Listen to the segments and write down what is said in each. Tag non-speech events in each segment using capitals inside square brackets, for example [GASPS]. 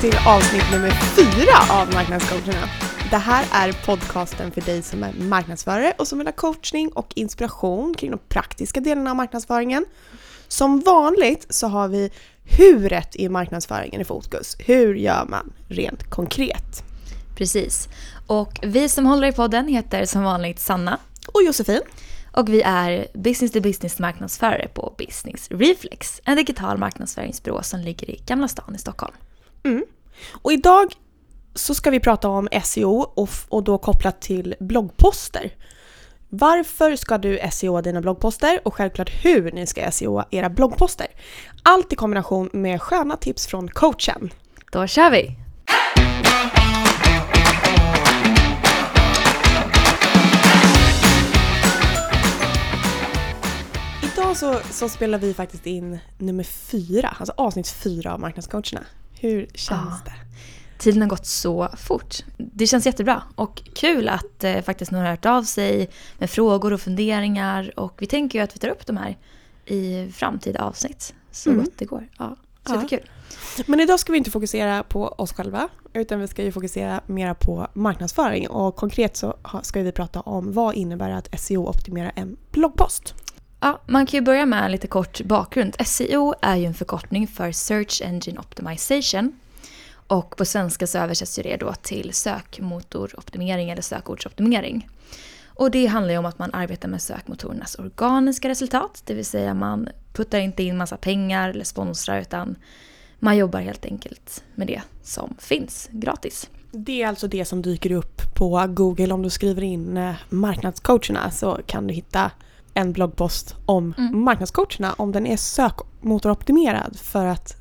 till avsnitt nummer fyra av Marknadscoacherna. Det här är podcasten för dig som är marknadsförare och som vill ha coachning och inspiration kring de praktiska delarna av marknadsföringen. Som vanligt så har vi huret i marknadsföringen i fokus. Hur gör man rent konkret? Precis. Och vi som håller i podden heter som vanligt Sanna. Och Josefin. Och vi är business to business marknadsförare på Business Reflex. En digital marknadsföringsbyrå som ligger i Gamla stan i Stockholm. Mm. Och idag så ska vi prata om SEO och, och då kopplat till bloggposter. Varför ska du SEO dina bloggposter och självklart hur ni ska SEO era bloggposter. Allt i kombination med sköna tips från coachen. Då kör vi! Idag så, så spelar vi faktiskt in nummer fyra, alltså avsnitt fyra av Marknadscoacherna. Hur känns Ja. det? Tiden har gått så fort. Det känns jättebra och kul att eh, faktiskt några har hört av sig med frågor och funderingar och vi tänker ju att vi tar upp de här i framtida avsnitt så Mm. gott det går. Ja, Ja. superkul. Men idag ska vi inte fokusera på oss själva utan vi ska ju fokusera mera på marknadsföring och konkret så ska vi prata om vad innebär att SEO-optimera en bloggpost. Ja, man kan ju börja med lite kort bakgrund. SEO är ju en förkortning för Search Engine Optimization. Och på svenska så översätts ju det då till sökmotoroptimering eller sökordsoptimering. Och det handlar ju om att man arbetar med sökmotorernas organiska resultat. Det vill säga man puttar inte in massa pengar eller sponsrar utan man jobbar helt enkelt med det som finns gratis. Det är alltså det som dyker upp på Google om du skriver in eh, marknadscoacherna så kan du hitta en bloggpost om Mm. marknadscoacherna om den är sökmotoroptimerad för att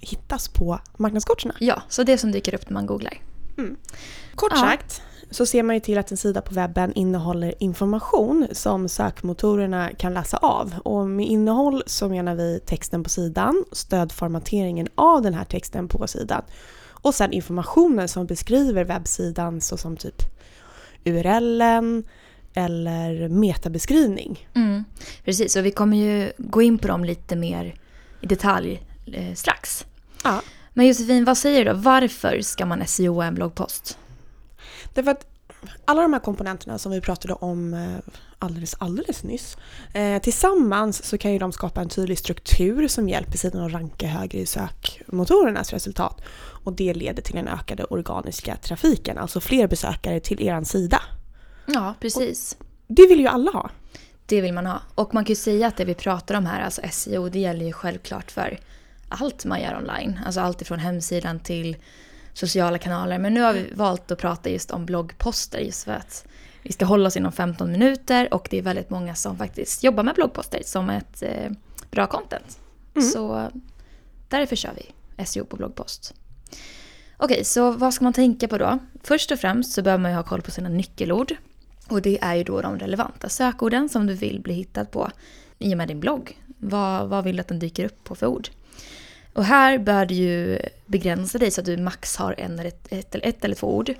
hittas på marknadscoacherna. Ja, så det som dyker upp när man googlar. Kort Ja. sagt så ser man ju till att en sida på webben innehåller information som sökmotorerna kan läsa av. Och med innehåll så menar vi texten på sidan, stödformateringen av den här texten på sidan och sen informationen som beskriver webbsidan såsom typ URLen eller metabeskrivning. Mm, precis, och vi kommer ju gå in på dem lite mer i detalj eh, strax. Ja. Men Josefin, vad säger du då? Varför ska man SEO en bloggpost? Därför att alla de här komponenterna som vi pratade om eh, alldeles, alldeles nyss. Eh, tillsammans så kan ju de skapa en tydlig struktur som hjälper sidan att ranka högre i sökmotorernas resultat. Och det leder till den ökade organiska trafiken, alltså fler besökare till er sida. Ja, precis. Det vill ju alla ha. Det vill man ha. Och man kan ju säga att det vi pratar om här, alltså SEO, det gäller ju självklart för allt man gör online. Alltså allt ifrån hemsidan till sociala kanaler. Men nu har vi valt att prata just om bloggposter just för att vi ska hålla oss inom 15 minuter och det är väldigt många som faktiskt jobbar med bloggposter som ett eh, bra content. Mm. Så därför kör vi SEO på bloggpost. Okej, så vad ska man tänka på då? Först och främst så behöver man ju ha koll på sina nyckelord. Och det är ju då de relevanta sökorden som du vill bli hittad på i och med din blogg. Vad, vad vill du att den dyker upp på för ord? Och här bör du ju begränsa dig så att du max har en ett, ett, ett eller två ord.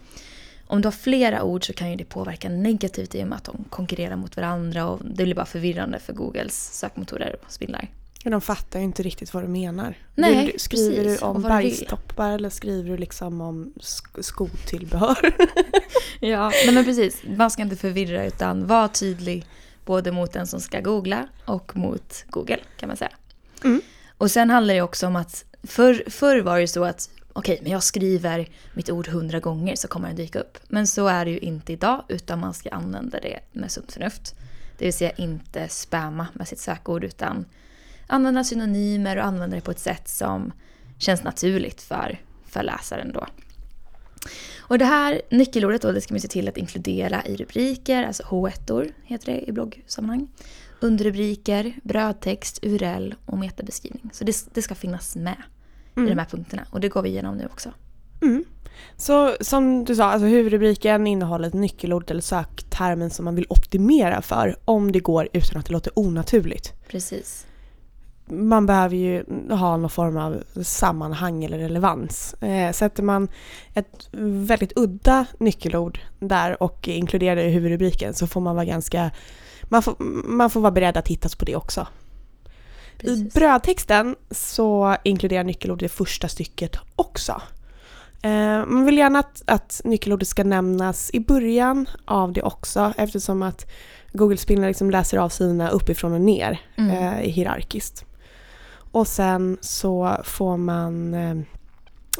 Om du har flera ord så kan ju det påverka negativt i och med att de konkurrerar mot varandra och det blir bara förvirrande för Googles sökmotorer och spindlar. Men de fattar ju inte riktigt vad du menar. Nej, du, skriver precis. du om bergstoppar eller skriver du liksom om sk- skotillbehör? [LAUGHS] Ja, nej men precis. Man ska inte förvirra utan vara tydlig både mot den som ska googla och mot Google kan man säga. Mm. Och sen handlar det också om att förr, förr var det så att okej, men jag skriver mitt ord hundra gånger så kommer den dyka upp. Men så är det ju inte idag utan man ska använda det med sunt förnuft. Det vill säga inte spamma med sitt sökord utan använda synonymer och använda det på ett sätt som känns naturligt för, för läsaren då. Och det här nyckelordet då, det ska man se till att inkludera i rubriker, alltså H1-or heter det i bloggsammanhang. Underrubriker, brödtext, URL och metabeskrivning. Så det, det ska finnas med i de här punkterna och det går vi igenom nu också. Mm. Så som du sa, alltså huvudrubriken innehåller ett nyckelord eller söktermen som man vill optimera för om det går utan att det låter onaturligt. Precis. Man behöver ju ha någon form av sammanhang eller relevans. Eh, sätter man ett väldigt udda nyckelord där och inkluderar det i huvudrubriken så får man vara ganska man får, man får vara beredd att hittas på det också. I Precis. brödtexten så inkluderar nyckelord det första stycket också. Eh, man vill gärna att, att nyckelordet ska nämnas i början av det också eftersom att Google Spinner liksom läser av sidorna uppifrån och ner Mm. eh, hierarkiskt. Och sen så får man eh,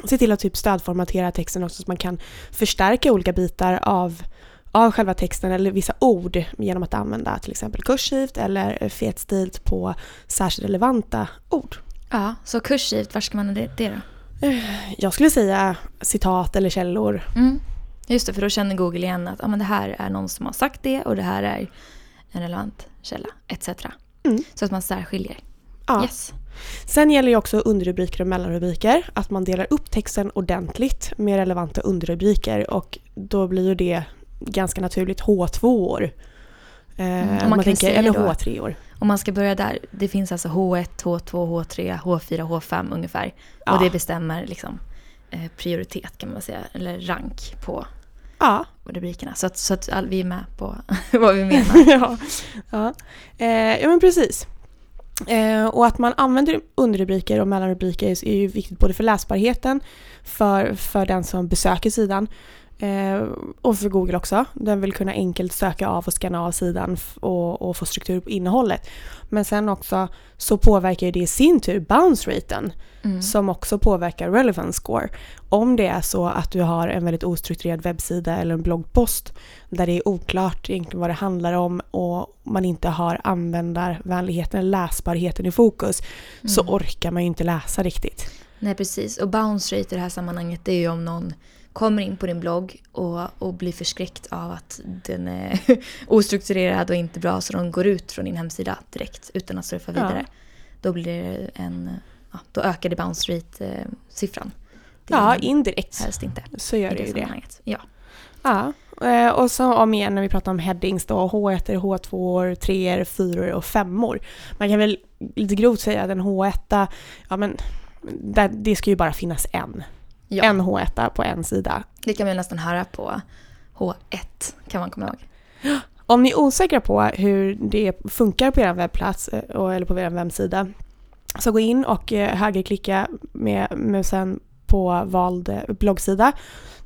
se till att typ stödformatera texten också så man kan förstärka olika bitar av, av själva texten eller vissa ord genom att använda till exempel kursivt eller fetstilt på särskilt relevanta ord. Ja, så kursivt, var ska man använda det då? Jag skulle säga citat eller källor. Mm. Just det, för då känner Google igen att ah, men det här är någon som har sagt det och det här är en relevant källa, etc. Mm. Så att man särskiljer. Ja. Yes. Sen gäller ju också underrubriker och mellanrubriker, att man delar upp texten ordentligt med relevanta underrubriker och då blir ju det ganska naturligt H2-år. Eh, Mm, och man man tänker, eller då- H3-år. Om man ska börja där, det finns alltså H1, H2, H3, H4, H5 ungefär. Ja. Och det bestämmer liksom eh, prioritet kan man säga, eller rank på Ja. rubrikerna. Så att, så att all, vi är med på [LAUGHS] vad vi menar. [LAUGHS] ja. Ja. Eh, ja men precis. Eh, och att man använder underrubriker och mellanrubriker är ju viktigt både för läsbarheten, för, för den som besöker sidan eh, och för Google också. Den vill kunna enkelt söka av och scanna av sidan och, och få struktur på innehållet. Men sen också så påverkar det i sin tur bounce raten Mm. som också påverkar relevance score. Om det är så att du har en väldigt ostrukturerad webbsida eller en bloggpost där det är oklart egentligen vad det handlar om och man inte har användarvänligheten läsbarheten i fokus så Mm. orkar man ju inte läsa riktigt. Nej precis, och bounce rate i det här sammanhanget det är ju om någon kommer in på din blogg och, och blir förskräckt av att den är [LAUGHS] ostrukturerad och inte bra så de går ut från din hemsida direkt utan att surfa Ja. vidare. Då blir det en, ja, då ökar det bounce rate-siffran. Ja, indirekt Helst inte. så gör i det ju det. Ja. Ja, eh, och så om igen när vi pratar om headings då, H1, H2, 3, 4 och 5 Man kan väl lite grovt säga att en H1, ja men där, det ska ju bara finnas en. ja. En H1 på en sida. Det kan man nästan höra på H1 kan man komma ihåg. [GASPS] Om ni är osäkra på hur det funkar på er webbplats eh, eller på er webbsida så gå in och eh, högerklicka med musen på vald eh, bloggsida.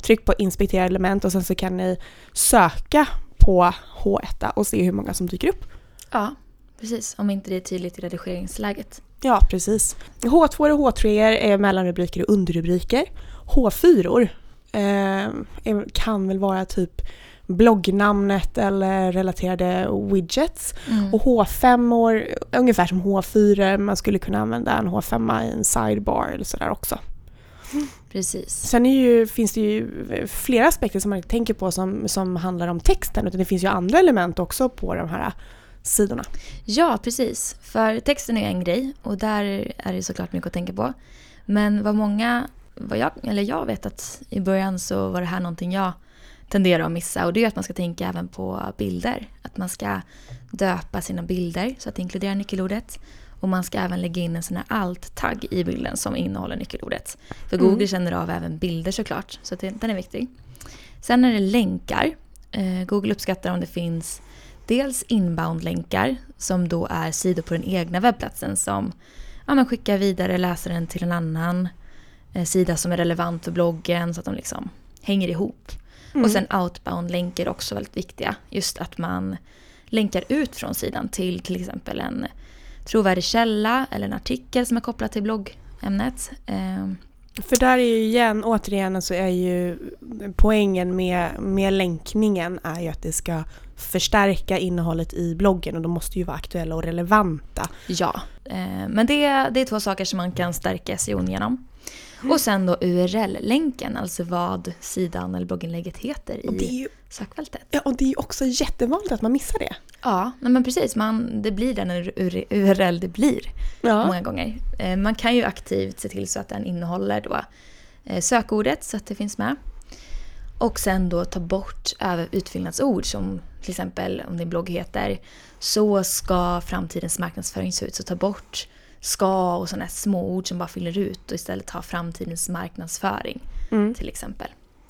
Tryck på inspektera element och sen så kan ni söka på H1 och se hur många som dyker upp. Ja, precis. Om inte det är tydligt i redigeringsläget. Ja, precis. H2 och H3 är mellanrubriker och underrubriker. H4 eh, kan väl vara typ bloggnamnet eller relaterade widgets. Mm. Och H5 år, ungefär som H4, man skulle kunna använda en H5 i en sidebar eller sådär också. Precis. Sen är ju, finns det ju flera aspekter som man tänker på som, som handlar om texten utan det finns ju andra element också på de här sidorna. Ja, precis. För texten är en grej och där är det såklart mycket att tänka på. Men vad många, vad jag, eller jag vet att i början så var det här någonting jag tenderar att missa och det är att man ska tänka även på bilder. Att man ska döpa sina bilder så att det inkluderar nyckelordet. Och man ska även lägga in en sån här alt-tagg i bilden som innehåller nyckelordet. För Mm. Google känner av även bilder såklart, så den är viktig. Sen är det länkar. Eh, Google uppskattar om det finns dels inbound-länkar som då är sidor på den egna webbplatsen som ja, men skickar vidare läsaren till en annan eh, sida som är relevant för bloggen så att de liksom hänger ihop. Mm. Och sen outbound-länkar är också väldigt viktiga. Just att man länkar ut från sidan till till exempel en trovärdig källa eller en artikel som är kopplad till bloggämnet. För där är ju igen, återigen så är ju poängen med, med länkningen är ju att det ska förstärka innehållet i bloggen och de måste ju vara aktuella och relevanta. Ja, eh, men det, det är två saker som man kan stärka SEO genom. Och sen då URL-länken, alltså vad sidan eller blogginlägget heter i ju, sökfältet. ja, och det är ju också jättevanligt att man missar det. Ja, men precis. Man, det blir den ur- URL det blir Ja. många gånger. Eh, Man kan ju aktivt se till så att den innehåller då eh, sökordet så att det finns med. Och sen då ta bort utfyllnadsord som till exempel om din blogg heter Så ska framtidens marknadsföring se ut. Så ta bort ska och sådana här småord som bara fyller ut och istället ha framtidens marknadsföring Mm. till exempel.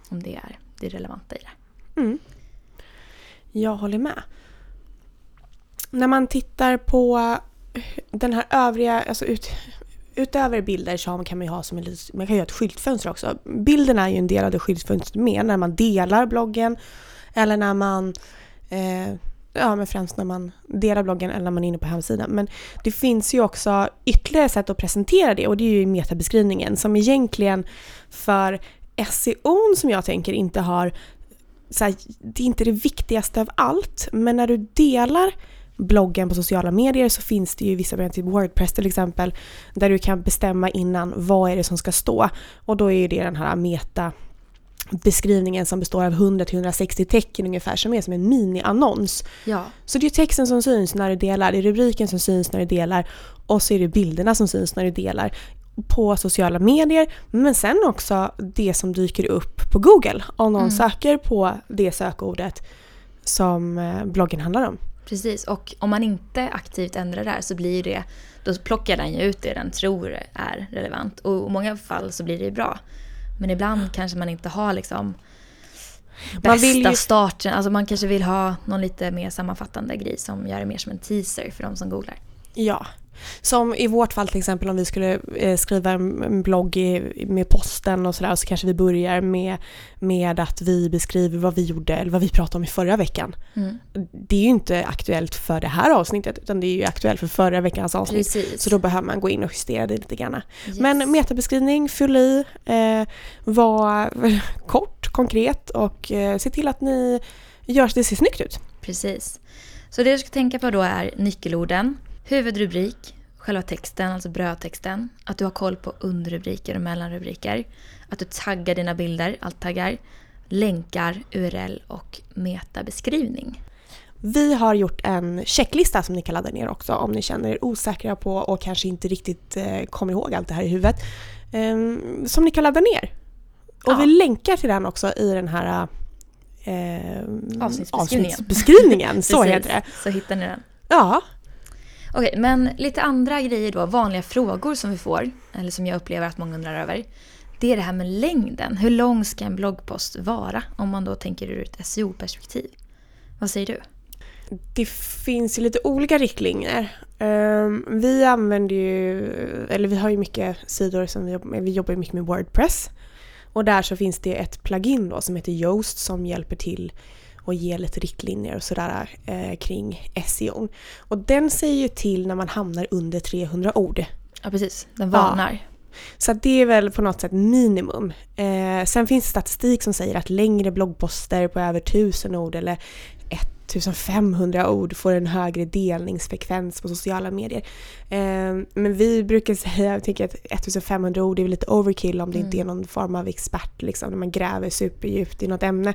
Om det är det relevanta i det. Mm. Jag håller med. När man tittar på den här övriga, alltså ut, utöver bilder så kan man ju ha som en, man kan ha ett skyltfönster också. Bilden är ju en del av det skyltfönstret med när man delar bloggen eller när man eh, ja men främst när man delar bloggen eller när man är inne på hemsidan. Men det finns ju också ytterligare sätt att presentera det och det är ju metabeskrivningen som egentligen för SEO som jag tänker inte har så här, det är inte det viktigaste av allt, men när du delar bloggen på sociala medier så finns det ju vissa program, typ Wordpress till exempel, där du kan bestämma innan vad är det som ska stå. Och då är ju det den här meta beskrivningen som består av 100-160 tecken ungefär som är som en mini-annons. Ja. Så det är texten som syns när du delar, det är rubriken som syns när du delar och så är det bilderna som syns när du delar på sociala medier men sen också det som dyker upp på Google om någon mm. söker på det sökordet som eh, bloggen handlar om. Precis, och om man inte aktivt ändrar där så blir det, då plockar den ju ut det den tror är relevant och i många fall så blir det bra. Men ibland kanske man inte har liksom bästa man vill ju... starten, alltså man kanske vill ha någon lite mer sammanfattande grej som gör det mer som en teaser för de som googlar. Ja, som i vårt fall till exempel om vi skulle eh, skriva en blogg med posten och sådär så kanske vi börjar med, med att vi beskriver vad vi gjorde eller vad vi pratade om i förra veckan. Mm. Det är ju inte aktuellt för det här avsnittet utan det är ju aktuellt för förra veckans avsnitt. Precis. Så då behöver man gå in och justera det lite grann. Yes. Men metabeskrivning, fyll i, eh, var [LAUGHS] kort, konkret och eh, se till att ni gör så det ser snyggt ut. Precis. Så det du ska tänka på då är nyckelorden Huvudrubrik, själva texten, alltså brödtexten. Att du har koll på underrubriker och mellanrubriker. Att du taggar dina bilder, alt-taggar. Länkar, URL och metabeskrivning. Vi har gjort en checklista som ni kan ladda ner också om ni känner er osäkra på och kanske inte riktigt eh, kommer ihåg allt det här i huvudet. Eh, som ni kan ladda ner. Och ja. vi länkar till den också i den här eh, avsnittsbeskrivningen. avsnittsbeskrivningen [LAUGHS] så heter det. Så hittar ni den. Ja, Okej, men lite andra grejer då, vanliga frågor som vi får, eller som jag upplever att många undrar över. Det är det här med längden. Hur lång ska en bloggpost vara? Om man då tänker ur ett SEO-perspektiv. Vad säger du? Det finns ju lite olika riktlinjer. Ehm, vi använder ju, eller vi har ju mycket sidor som vi jobbar med. Vi jobbar mycket med Wordpress. Och där så finns det ett plugin då som heter Yoast som hjälper till och ge lite riktlinjer och sådär eh, kring SEO. Och den säger ju till när man hamnar under 300 ord. Ja precis, den varnar. Ja. Så det är väl på något sätt minimum. Eh, sen finns det statistik som säger att längre bloggposter på över 1000 ord eller 1500 ord får en högre delningsfrekvens på sociala medier. Eh, men vi brukar säga, jag tycker att 1500 ord är lite overkill om det mm. inte är någon form av expert, liksom, när man gräver superdjupt i något ämne.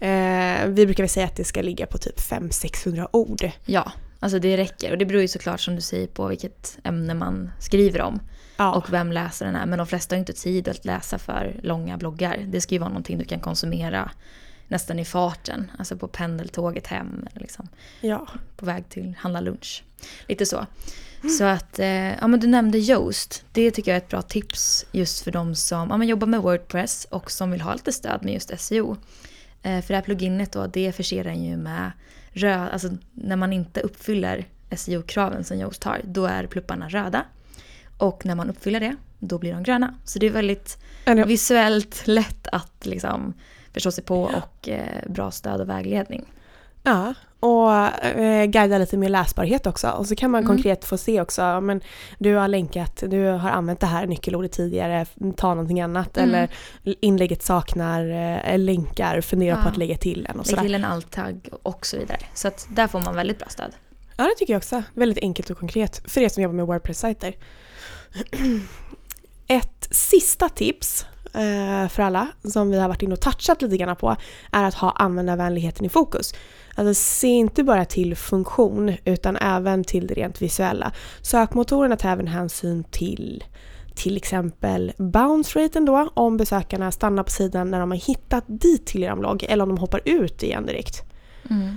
Eh, vi brukar väl säga att det ska ligga på typ 500-600 ord. Ja, alltså det räcker. Och det beror ju såklart som du säger på vilket ämne man skriver om. Ja. Och vem läser den är. Men de flesta har inte tid att läsa för långa bloggar. Det ska ju vara någonting du kan konsumera nästan i farten. Alltså på pendeltåget hem. Liksom, ja. På väg till handla lunch. Lite så. Mm. Så att, eh, ja men du nämnde Yoast. Det tycker jag är ett bra tips just för de som ja, men jobbar med Wordpress och som vill ha lite stöd med just SEO. Eh, för det här pluginet då, det förser en ju med röd, alltså när man inte uppfyller SEO-kraven som Yoast har, då är plupparna röda. Och när man uppfyller det, då blir de gröna. Så det är väldigt visuellt lätt att liksom förstå sig på och eh, bra stöd och vägledning. Ja, och eh, guida lite mer läsbarhet också. Och så kan man mm. konkret få se också, men du har länkat, du har använt det här nyckelordet tidigare, ta någonting annat. Mm. Eller inlägget saknar eh, länkar, fundera ja. på att lägga till en. Och Lägg till en alt-tagg och så vidare. Så att där får man väldigt bra stöd. Ja, det tycker jag också. Väldigt enkelt och konkret för er som jobbar med Wordpress-sajter. [CLEARS THROAT] Ett sista tips eh, för alla som vi har varit inne och touchat lite grann på är att ha användarvänligheten i fokus. Alltså se inte bara till funktion utan även till det rent visuella. Sökmotorerna tar även hänsyn till till exempel bounce raten då, om besökarna stannar på sidan när de har hittat dit till er blogg eller om de hoppar ut igen direkt. Mm.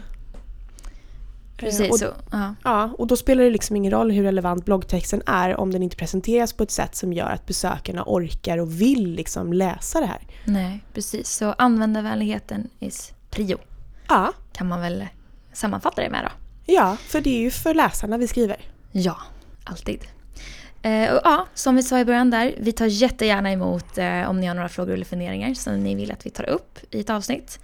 Precis och, så. Ja. ja, och då spelar det liksom ingen roll hur relevant bloggtexten är om den inte presenteras på ett sätt som gör att besökarna orkar och vill liksom läsa det här. Nej, precis. Så användarvänligheten is prio. Ja. Kan man väl sammanfatta det med då? Ja, för det är ju för läsarna vi skriver. Ja, alltid. Eh, och ja, som vi sa i början där, vi tar jättegärna emot eh, om ni har några frågor eller funderingar som ni vill att vi tar upp i ett avsnitt.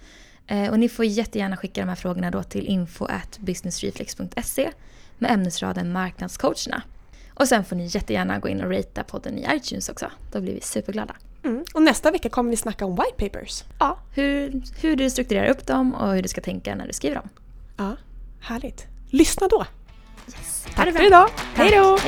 Eh, och ni får jättegärna skicka de här frågorna då till info at businessreflex.se med ämnesraden marknadscoacherna. Och sen får ni jättegärna gå in och ratea podden i iTunes också. Då blir vi superglada. Mm. Och nästa vecka kommer vi snacka om white papers. Ja, hur, hur du strukturerar upp dem och hur du ska tänka när du skriver dem. Ja, härligt. Lyssna då! Yes. Tack för idag! Hej då!